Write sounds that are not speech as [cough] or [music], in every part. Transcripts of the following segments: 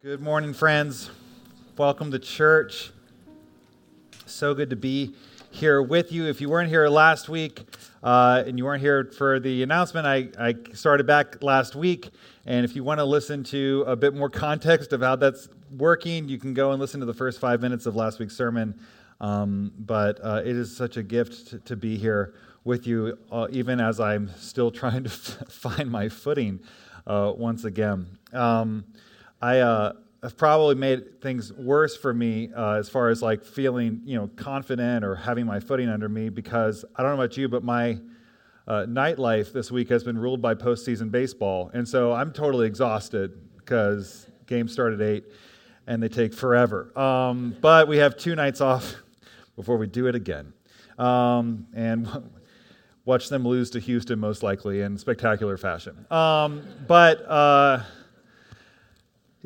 Good morning, friends. Welcome to church. So good to be here with you. If you weren't here last week uh, and you weren't here for the announcement, I, I started back last week. And if you want to listen to a bit more [laughs] context of how that's working, you can go and listen to the first five minutes of last week's sermon. Um, but uh, it is such a gift to, to be here with you, uh, even as I'm still trying to f- [laughs] find my footing uh, once again. Um, I uh, have probably made things worse for me uh, as far as like feeling, you know, confident or having my footing under me because I don't know about you, but my uh, nightlife this week has been ruled by postseason baseball, and so I'm totally exhausted because games start at eight and they take forever. Um, but we have two nights off [laughs] before we do it again, um, and [laughs] watch them lose to Houston most likely in spectacular fashion. Um, but uh,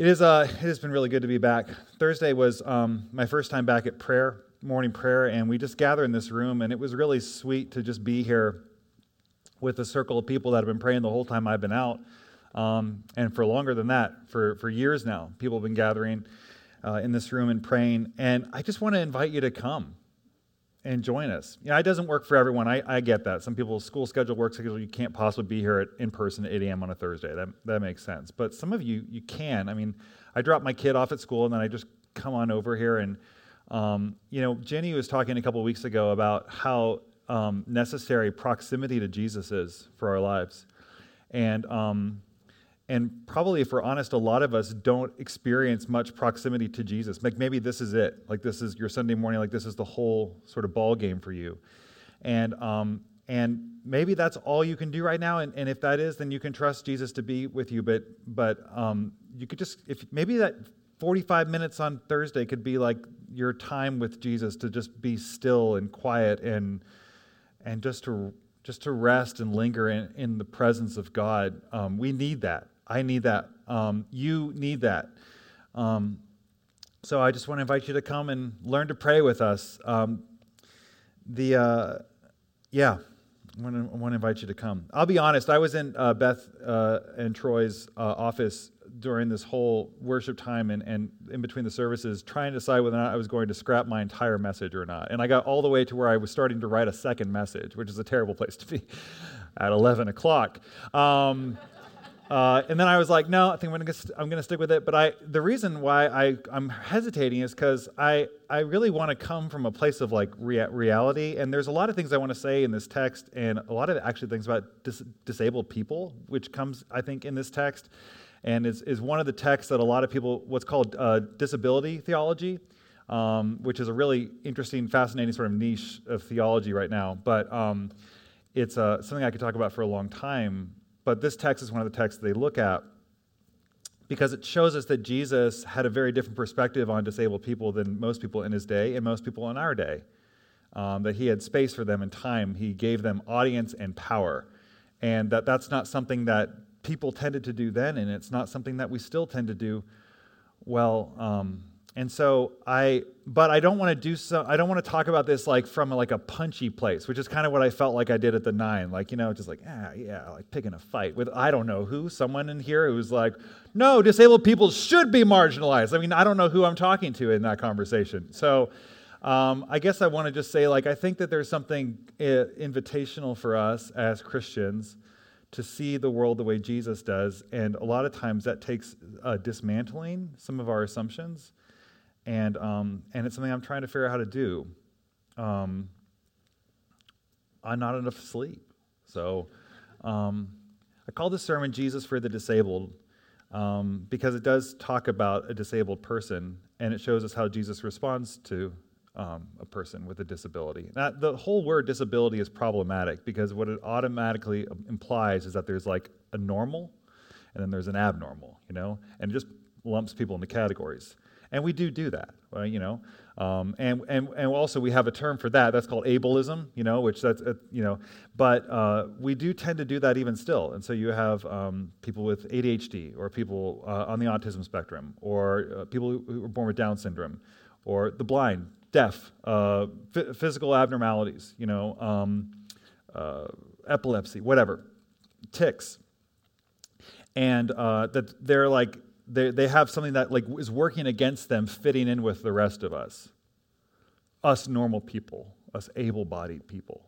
it, is, uh, it has been really good to be back. Thursday was um, my first time back at prayer, morning prayer, and we just gathered in this room, and it was really sweet to just be here with a circle of people that have been praying the whole time I've been out. Um, and for longer than that, for, for years now, people have been gathering uh, in this room and praying. And I just want to invite you to come and join us. Know, it doesn't work for everyone. I, I get that. Some people's school schedule works schedule, you can't possibly be here at, in person at 8 a.m. on a Thursday. That, that makes sense. But some of you, you can. I mean, I drop my kid off at school and then I just come on over here. And, um, you know, Jenny was talking a couple weeks ago about how um, necessary proximity to Jesus is for our lives. And, um, and probably, if we're honest, a lot of us don't experience much proximity to Jesus. Like maybe this is it. Like this is your Sunday morning. Like this is the whole sort of ball game for you. And um, and maybe that's all you can do right now. And, and if that is, then you can trust Jesus to be with you. But but um, you could just if maybe that 45 minutes on Thursday could be like your time with Jesus to just be still and quiet and and just to just to rest and linger in, in the presence of God. Um, we need that. I need that. Um, you need that. Um, so I just want to invite you to come and learn to pray with us. Um, the uh, yeah, I want, to, I want to invite you to come. I'll be honest. I was in uh, Beth uh, and Troy's uh, office during this whole worship time and, and in between the services, trying to decide whether or not I was going to scrap my entire message or not. And I got all the way to where I was starting to write a second message, which is a terrible place to be [laughs] at 11 o'clock. Um, uh, and then I was like, no, I think I'm going to I'm to stick with it. But I the reason why I I'm hesitating is because I I really want to come from a place of like rea- reality. And there's a lot of things I want to say in this text, and a lot of actually things about dis- disabled people, which comes I think in this text, and is is one of the texts that a lot of people what's called uh, disability theology. Um, which is a really interesting, fascinating sort of niche of theology right now. But um, it's uh, something I could talk about for a long time but this text is one of the texts they look at because it shows us that Jesus had a very different perspective on disabled people than most people in his day and most people in our day. Um, that he had space for them and time. He gave them audience and power. And that that's not something that people tended to do then, and it's not something that we still tend to do well um, and so I, but I don't want to do so. I don't want to talk about this like from like a punchy place, which is kind of what I felt like I did at the nine. Like you know, just like ah, yeah, like picking a fight with I don't know who, someone in here who's like, no, disabled people should be marginalized. I mean, I don't know who I'm talking to in that conversation. So um, I guess I want to just say like I think that there's something uh, invitational for us as Christians to see the world the way Jesus does, and a lot of times that takes uh, dismantling some of our assumptions and um, and it's something I'm trying to figure out how to do. Um, I'm not enough sleep, so um, I call this sermon "Jesus for the Disabled" um, because it does talk about a disabled person, and it shows us how Jesus responds to um, a person with a disability. Now, the whole word disability is problematic because what it automatically implies is that there's like a normal, and then there's an abnormal, you know, and it just lumps people into categories. And we do do that, uh, you know. Um, and, and, and also we have a term for that. That's called ableism, you know, which that's, uh, you know, but uh, we do tend to do that even still. And so you have um, people with ADHD or people uh, on the autism spectrum or uh, people who are born with Down syndrome or the blind, deaf, uh, f- physical abnormalities, you know, um, epilepsy, whatever, tics. And that they're like they, they have something that like is working against them fitting in with the rest of us us normal people us able-bodied people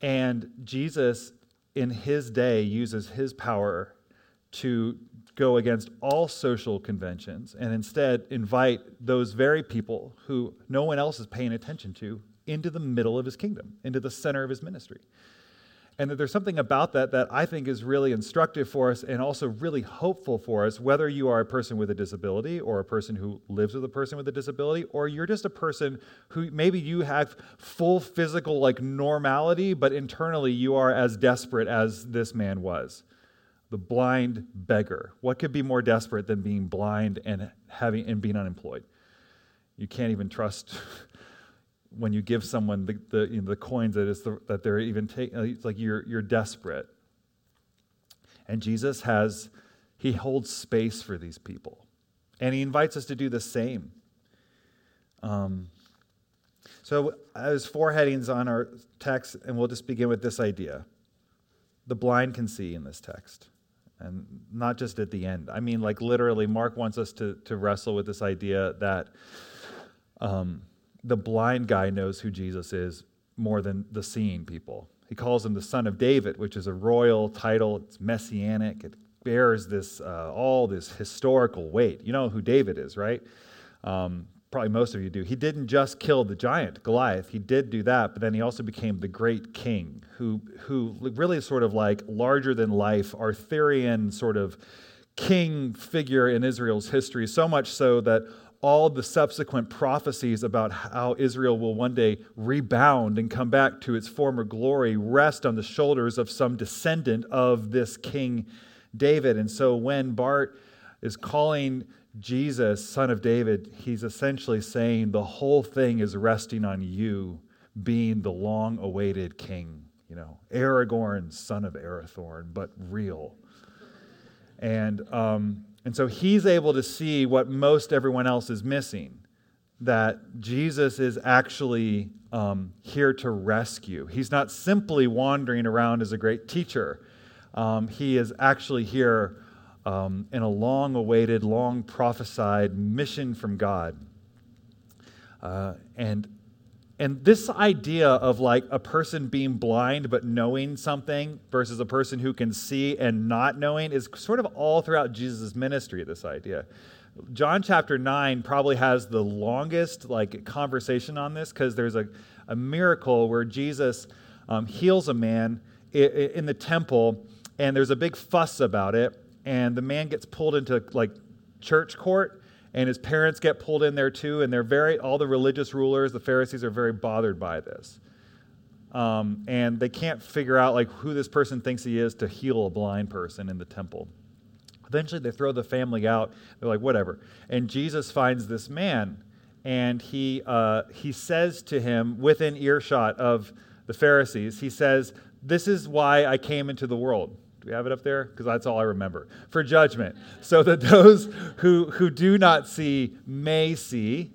and jesus in his day uses his power to go against all social conventions and instead invite those very people who no one else is paying attention to into the middle of his kingdom, into the center of his ministry. And that there's something about that that I think is really instructive for us and also really hopeful for us, whether you are a person with a disability or a person who lives with a person with a disability, or you're just a person who maybe you have full physical like normality, but internally you are as desperate as this man was. The blind beggar. What could be more desperate than being blind and having and being unemployed? You can't even trust when you give someone the, the, you know, the coins that, is the, that they're even taking, it's like you're, you're desperate. And Jesus has, he holds space for these people. And he invites us to do the same. Um, so, as four headings on our text, and we'll just begin with this idea. The blind can see in this text, and not just at the end. I mean, like literally, Mark wants us to, to wrestle with this idea that um, the blind guy knows who Jesus is more than the seeing people. He calls him the son of David, which is a royal title. It's messianic. It bears this uh, all this historical weight. You know who David is, right? Um, probably most of you do. He didn't just kill the giant Goliath. He did do that, but then he also became the great king, who who really sort of like larger than life, Arthurian sort of king figure in Israel's history. So much so that all the subsequent prophecies about how Israel will one day rebound and come back to its former glory rest on the shoulders of some descendant of this King David. And so when Bart is calling Jesus son of David, he's essentially saying the whole thing is resting on you being the long awaited king. You know, Aragorn, son of Arathorn, but real. And um, and so he's able to see what most everyone else is missing that Jesus is actually um, here to rescue. He's not simply wandering around as a great teacher, um, he is actually here um, in a long awaited, long prophesied mission from God. Uh, and and this idea of like a person being blind but knowing something versus a person who can see and not knowing is sort of all throughout Jesus' ministry, this idea. John chapter 9 probably has the longest like conversation on this because there's a, a miracle where Jesus um, heals a man in the temple and there's a big fuss about it and the man gets pulled into like church court and his parents get pulled in there too and they're very all the religious rulers the pharisees are very bothered by this. Um, and they can't figure out like who this person thinks he is to heal a blind person in the temple. Eventually they throw the family out. They're like whatever. And jesus finds this man and he, uh, he says to him within earshot of the pharisees he says this is why i came into the world we have it up there? Because that's all I remember. For judgment. So that those who, who do not see may see,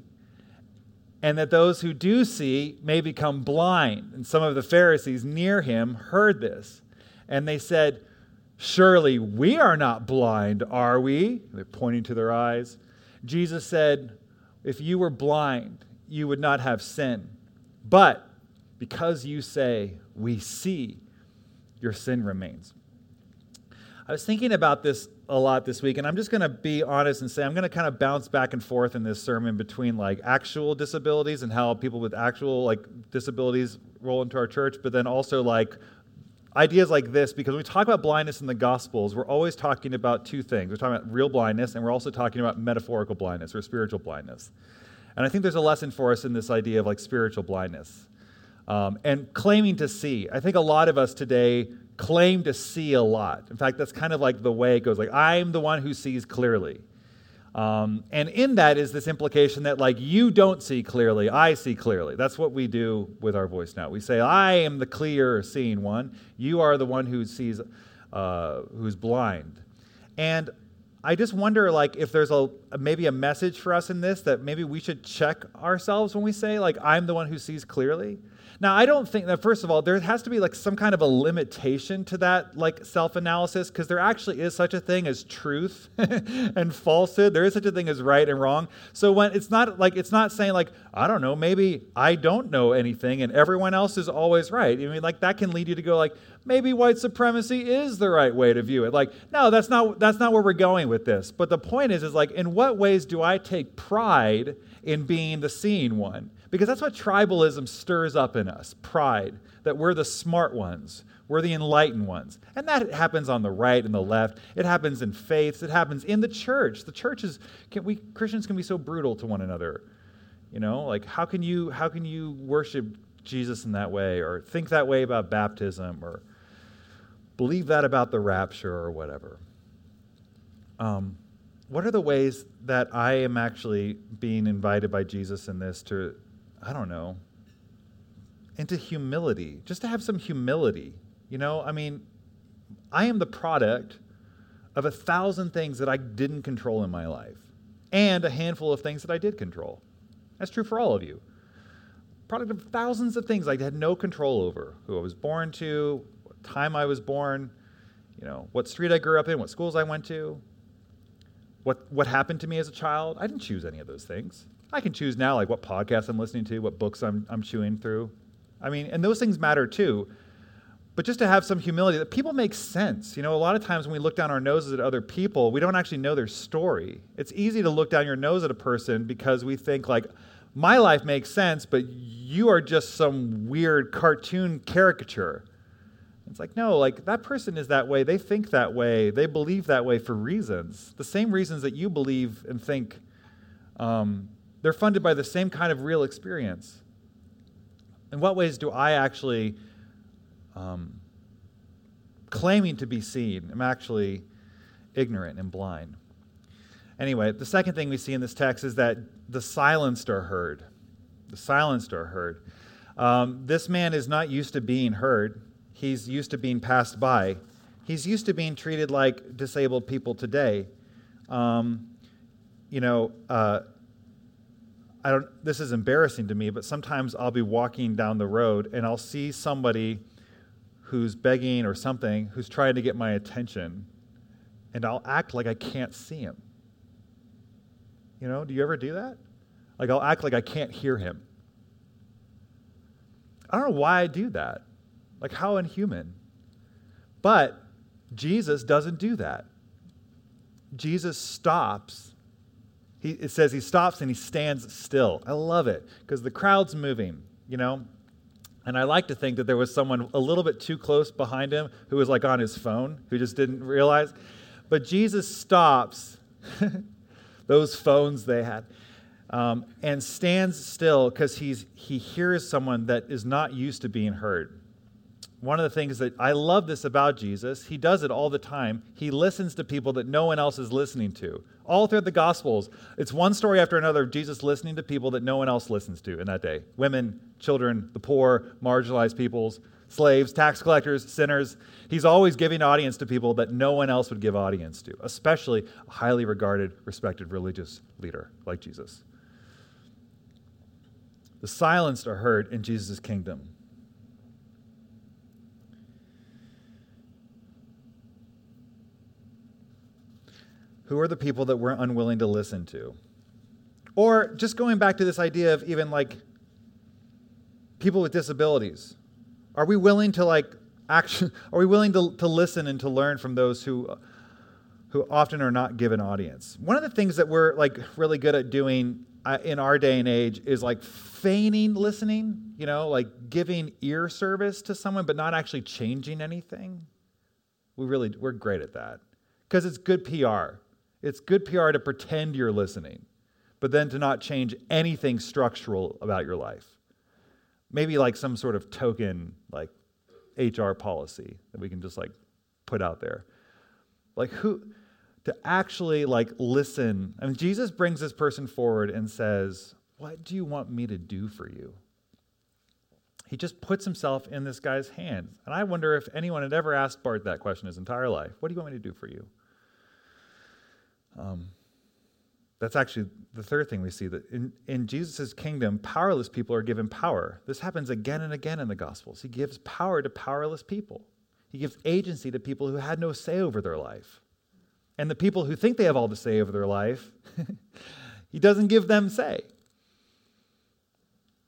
and that those who do see may become blind. And some of the Pharisees near him heard this. And they said, Surely we are not blind, are we? They're pointing to their eyes. Jesus said, If you were blind, you would not have sin. But because you say, We see, your sin remains. I was thinking about this a lot this week, and I'm just going to be honest and say I'm going to kind of bounce back and forth in this sermon between like actual disabilities and how people with actual like disabilities roll into our church, but then also like ideas like this because when we talk about blindness in the Gospels, we're always talking about two things. We're talking about real blindness, and we're also talking about metaphorical blindness or spiritual blindness. And I think there's a lesson for us in this idea of like spiritual blindness um, and claiming to see. I think a lot of us today claim to see a lot. In fact, that's kind of like the way it goes. Like, I'm the one who sees clearly. Um, and in that is this implication that, like, you don't see clearly, I see clearly. That's what we do with our voice now. We say, I am the clear seeing one. You are the one who sees, uh, who's blind. And I just wonder, like, if there's a maybe a message for us in this that maybe we should check ourselves when we say, like, I'm the one who sees clearly. Now, I don't think that, first of all, there has to be like some kind of a limitation to that like self analysis because there actually is such a thing as truth [laughs] and falsehood. There is such a thing as right and wrong. So when it's not like, it's not saying like, I don't know, maybe I don't know anything and everyone else is always right. I mean, like that can lead you to go like, maybe white supremacy is the right way to view it. Like, no, that's not, that's not where we're going with this. But the point is, is like, in what ways do I take pride in being the seeing one? Because that's what tribalism stirs up in us pride, that we're the smart ones, we're the enlightened ones. And that happens on the right and the left. It happens in faiths, it happens in the church. The church is, can we, Christians can be so brutal to one another. You know, like how can you how can you worship Jesus in that way or think that way about baptism or believe that about the rapture or whatever? Um, what are the ways that I am actually being invited by Jesus in this to I don't know, into humility, just to have some humility. You know, I mean, I am the product of a thousand things that I didn't control in my life and a handful of things that I did control. That's true for all of you. Product of thousands of things I had no control over who I was born to, what time I was born, you know, what street I grew up in, what schools I went to, what, what happened to me as a child. I didn't choose any of those things. I can choose now, like what podcasts I'm listening to, what books I'm, I'm chewing through. I mean, and those things matter too. But just to have some humility that people make sense. You know, a lot of times when we look down our noses at other people, we don't actually know their story. It's easy to look down your nose at a person because we think, like, my life makes sense, but you are just some weird cartoon caricature. It's like, no, like that person is that way. They think that way. They believe that way for reasons. The same reasons that you believe and think um, they're funded by the same kind of real experience. In what ways do I actually, um, claiming to be seen, I'm actually ignorant and blind? Anyway, the second thing we see in this text is that the silenced are heard. The silenced are heard. Um, this man is not used to being heard, he's used to being passed by. He's used to being treated like disabled people today. Um, you know, uh, I don't, this is embarrassing to me, but sometimes I'll be walking down the road and I'll see somebody who's begging or something who's trying to get my attention, and I'll act like I can't see him. You know, do you ever do that? Like, I'll act like I can't hear him. I don't know why I do that. Like, how inhuman. But Jesus doesn't do that. Jesus stops he, it says he stops and he stands still. I love it because the crowd's moving, you know? And I like to think that there was someone a little bit too close behind him who was like on his phone, who just didn't realize. But Jesus stops [laughs] those phones they had um, and stands still because he hears someone that is not used to being heard one of the things that I love this about Jesus, he does it all the time. He listens to people that no one else is listening to. All through the Gospels, it's one story after another of Jesus listening to people that no one else listens to in that day women, children, the poor, marginalized peoples, slaves, tax collectors, sinners. He's always giving audience to people that no one else would give audience to, especially a highly regarded, respected religious leader like Jesus. The silenced are heard in Jesus' kingdom. Who are the people that we're unwilling to listen to? Or just going back to this idea of even like people with disabilities. Are we willing to like action [laughs] are we willing to, to listen and to learn from those who who often are not given audience? One of the things that we're like really good at doing uh, in our day and age is like feigning listening, you know, like giving ear service to someone but not actually changing anything. We really we're great at that because it's good PR. It's good PR to pretend you're listening, but then to not change anything structural about your life. Maybe like some sort of token, like HR policy that we can just like put out there. Like who to actually like listen. I mean, Jesus brings this person forward and says, What do you want me to do for you? He just puts himself in this guy's hands. And I wonder if anyone had ever asked Bart that question his entire life. What do you want me to do for you? Um, that's actually the third thing we see that in, in Jesus' kingdom, powerless people are given power. This happens again and again in the Gospels. He gives power to powerless people, He gives agency to people who had no say over their life. And the people who think they have all the say over their life, [laughs] He doesn't give them say.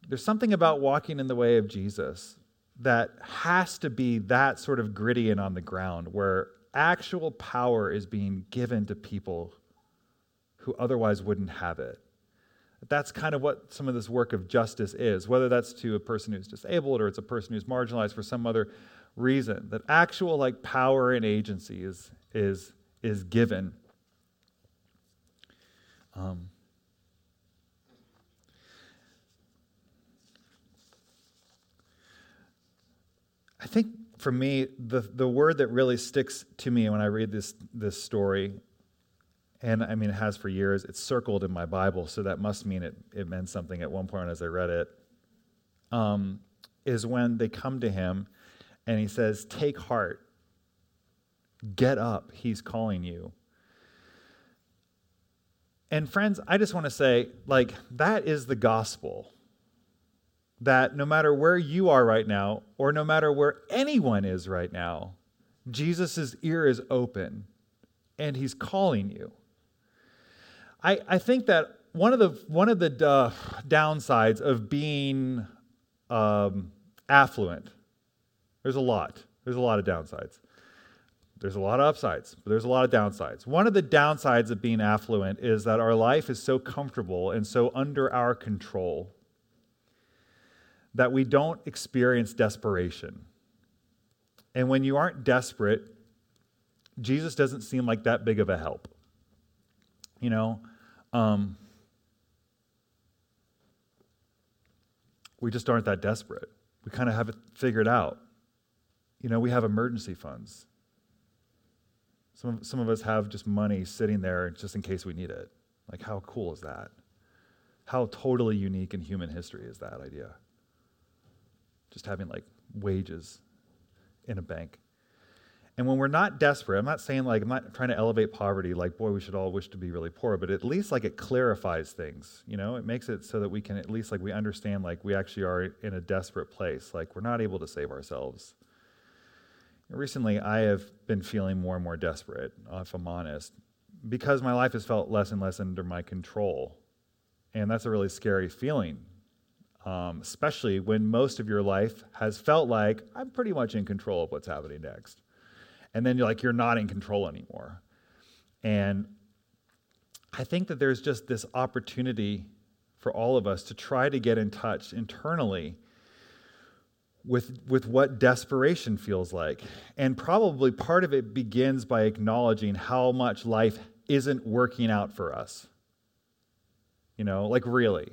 There's something about walking in the way of Jesus that has to be that sort of gritty and on the ground where actual power is being given to people who otherwise wouldn't have it. That's kind of what some of this work of justice is, whether that's to a person who's disabled or it's a person who's marginalized for some other reason. That actual like power and agency is is is given. Um, I think for me, the, the word that really sticks to me when I read this, this story, and I mean, it has for years, it's circled in my Bible, so that must mean it, it meant something at one point as I read it, um, is when they come to him and he says, Take heart, get up, he's calling you. And friends, I just want to say, like, that is the gospel that no matter where you are right now, or no matter where anyone is right now, Jesus' ear is open and he's calling you. I, I think that one of the, one of the uh, downsides of being um, affluent, there's a lot. There's a lot of downsides. There's a lot of upsides, but there's a lot of downsides. One of the downsides of being affluent is that our life is so comfortable and so under our control that we don't experience desperation. And when you aren't desperate, Jesus doesn't seem like that big of a help. You know, um, we just aren't that desperate. We kind of have it figured out. You know, we have emergency funds. Some of, some of us have just money sitting there just in case we need it. Like, how cool is that? How totally unique in human history is that idea? Just having like wages in a bank. And when we're not desperate, I'm not saying like, I'm not trying to elevate poverty, like, boy, we should all wish to be really poor, but at least like it clarifies things, you know? It makes it so that we can at least like we understand like we actually are in a desperate place, like we're not able to save ourselves. Recently, I have been feeling more and more desperate, if I'm honest, because my life has felt less and less under my control. And that's a really scary feeling um, especially when most of your life has felt like I'm pretty much in control of what's happening next. And then you're like, you're not in control anymore. And I think that there's just this opportunity for all of us to try to get in touch internally with, with what desperation feels like. And probably part of it begins by acknowledging how much life isn't working out for us. You know, like really.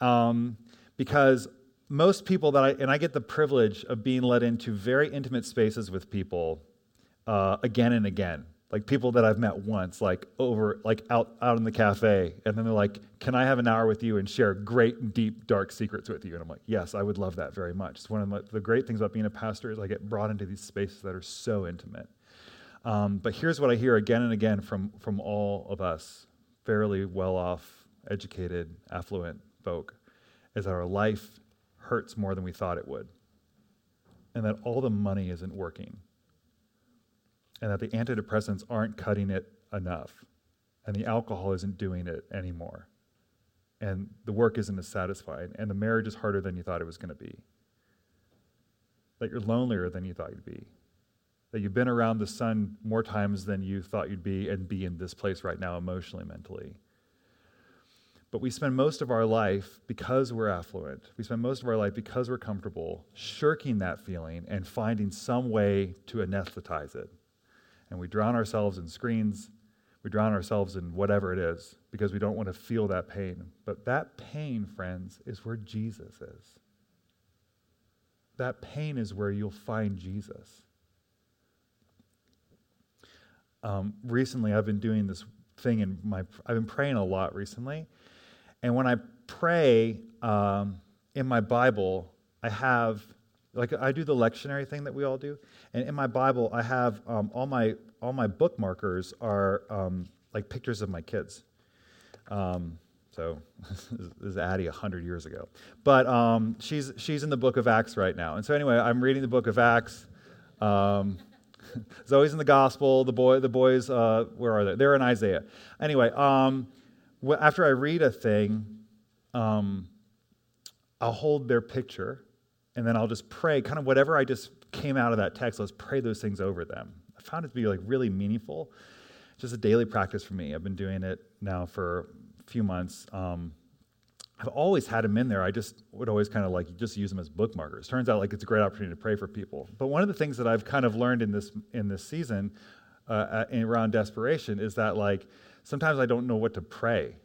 Um, because most people that I, and I get the privilege of being let into very intimate spaces with people uh, again and again. Like people that I've met once, like over, like out, out in the cafe, and then they're like, "Can I have an hour with you and share great, deep, dark secrets with you?" And I'm like, "Yes, I would love that very much." It's one of my, the great things about being a pastor is I get brought into these spaces that are so intimate. Um, but here's what I hear again and again from from all of us, fairly well-off, educated, affluent folk is that our life hurts more than we thought it would, and that all the money isn't working, and that the antidepressants aren't cutting it enough, and the alcohol isn't doing it anymore, and the work isn't as satisfying, and the marriage is harder than you thought it was going to be, that you're lonelier than you thought you'd be. That you've been around the sun more times than you thought you'd be and be in this place right now, emotionally, mentally but we spend most of our life, because we're affluent, we spend most of our life because we're comfortable, shirking that feeling and finding some way to anesthetize it. And we drown ourselves in screens, we drown ourselves in whatever it is because we don't want to feel that pain. But that pain, friends, is where Jesus is. That pain is where you'll find Jesus. Um, recently, I've been doing this thing and my, I've been praying a lot recently and when I pray um, in my Bible, I have, like, I do the lectionary thing that we all do. And in my Bible, I have um, all, my, all my bookmarkers are um, like pictures of my kids. Um, so [laughs] this is Addie hundred years ago, but um, she's she's in the book of Acts right now. And so anyway, I'm reading the book of Acts. Um, [laughs] Zoe's in the gospel. The boy, the boys, uh, where are they? They're in Isaiah. Anyway, um, after I read a thing, um, I'll hold their picture, and then I'll just pray, kind of whatever I just came out of that text. Let's pray those things over them. I found it to be like really meaningful. Just a daily practice for me. I've been doing it now for a few months. Um, I've always had them in there. I just would always kind of like just use them as bookmarkers. Turns out like it's a great opportunity to pray for people. But one of the things that I've kind of learned in this in this season uh, around desperation is that like sometimes I don't know what to pray,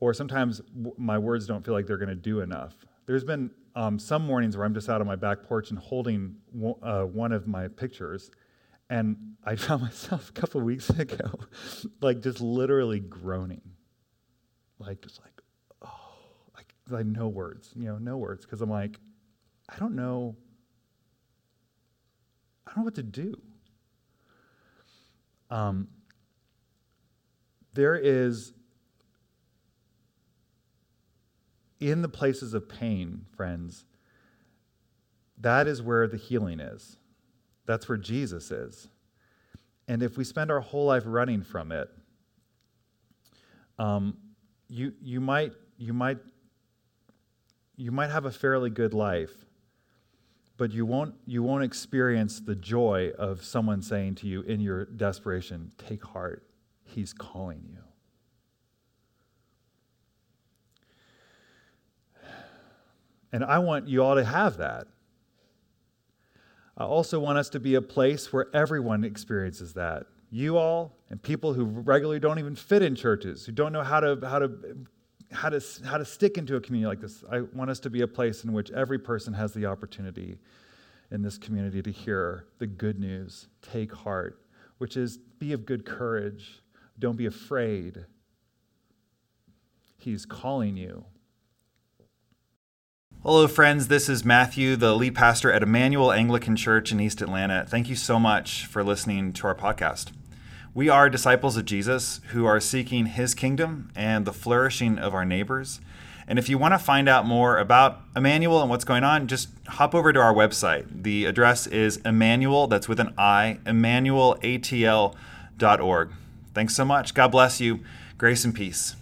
or sometimes w- my words don't feel like they're going to do enough. There's been um, some mornings where I'm just out on my back porch and holding w- uh, one of my pictures, and I [laughs] found myself a couple weeks [laughs] ago, like just literally groaning, like just like like no words, you know, no words, because I'm like, I don't know, I don't know what to do. Um, there is in the places of pain, friends, that is where the healing is. That's where Jesus is. And if we spend our whole life running from it, um, you, you, might, you might you might have a fairly good life, but you won't, you won't experience the joy of someone saying to you in your desperation, Take heart, He's calling you. And I want you all to have that. I also want us to be a place where everyone experiences that. You all and people who regularly don't even fit in churches, who don't know how to, how to how to, how to stick into a community like this. I want us to be a place in which every person has the opportunity in this community to hear the good news, take heart, which is be of good courage, don't be afraid. He's calling you. Hello, friends. This is Matthew, the lead pastor at Emmanuel Anglican Church in East Atlanta. Thank you so much for listening to our podcast. We are disciples of Jesus who are seeking his kingdom and the flourishing of our neighbors. And if you want to find out more about Emmanuel and what's going on, just hop over to our website. The address is Emmanuel, that's with an I, emmanuelatl.org. Thanks so much. God bless you. Grace and peace.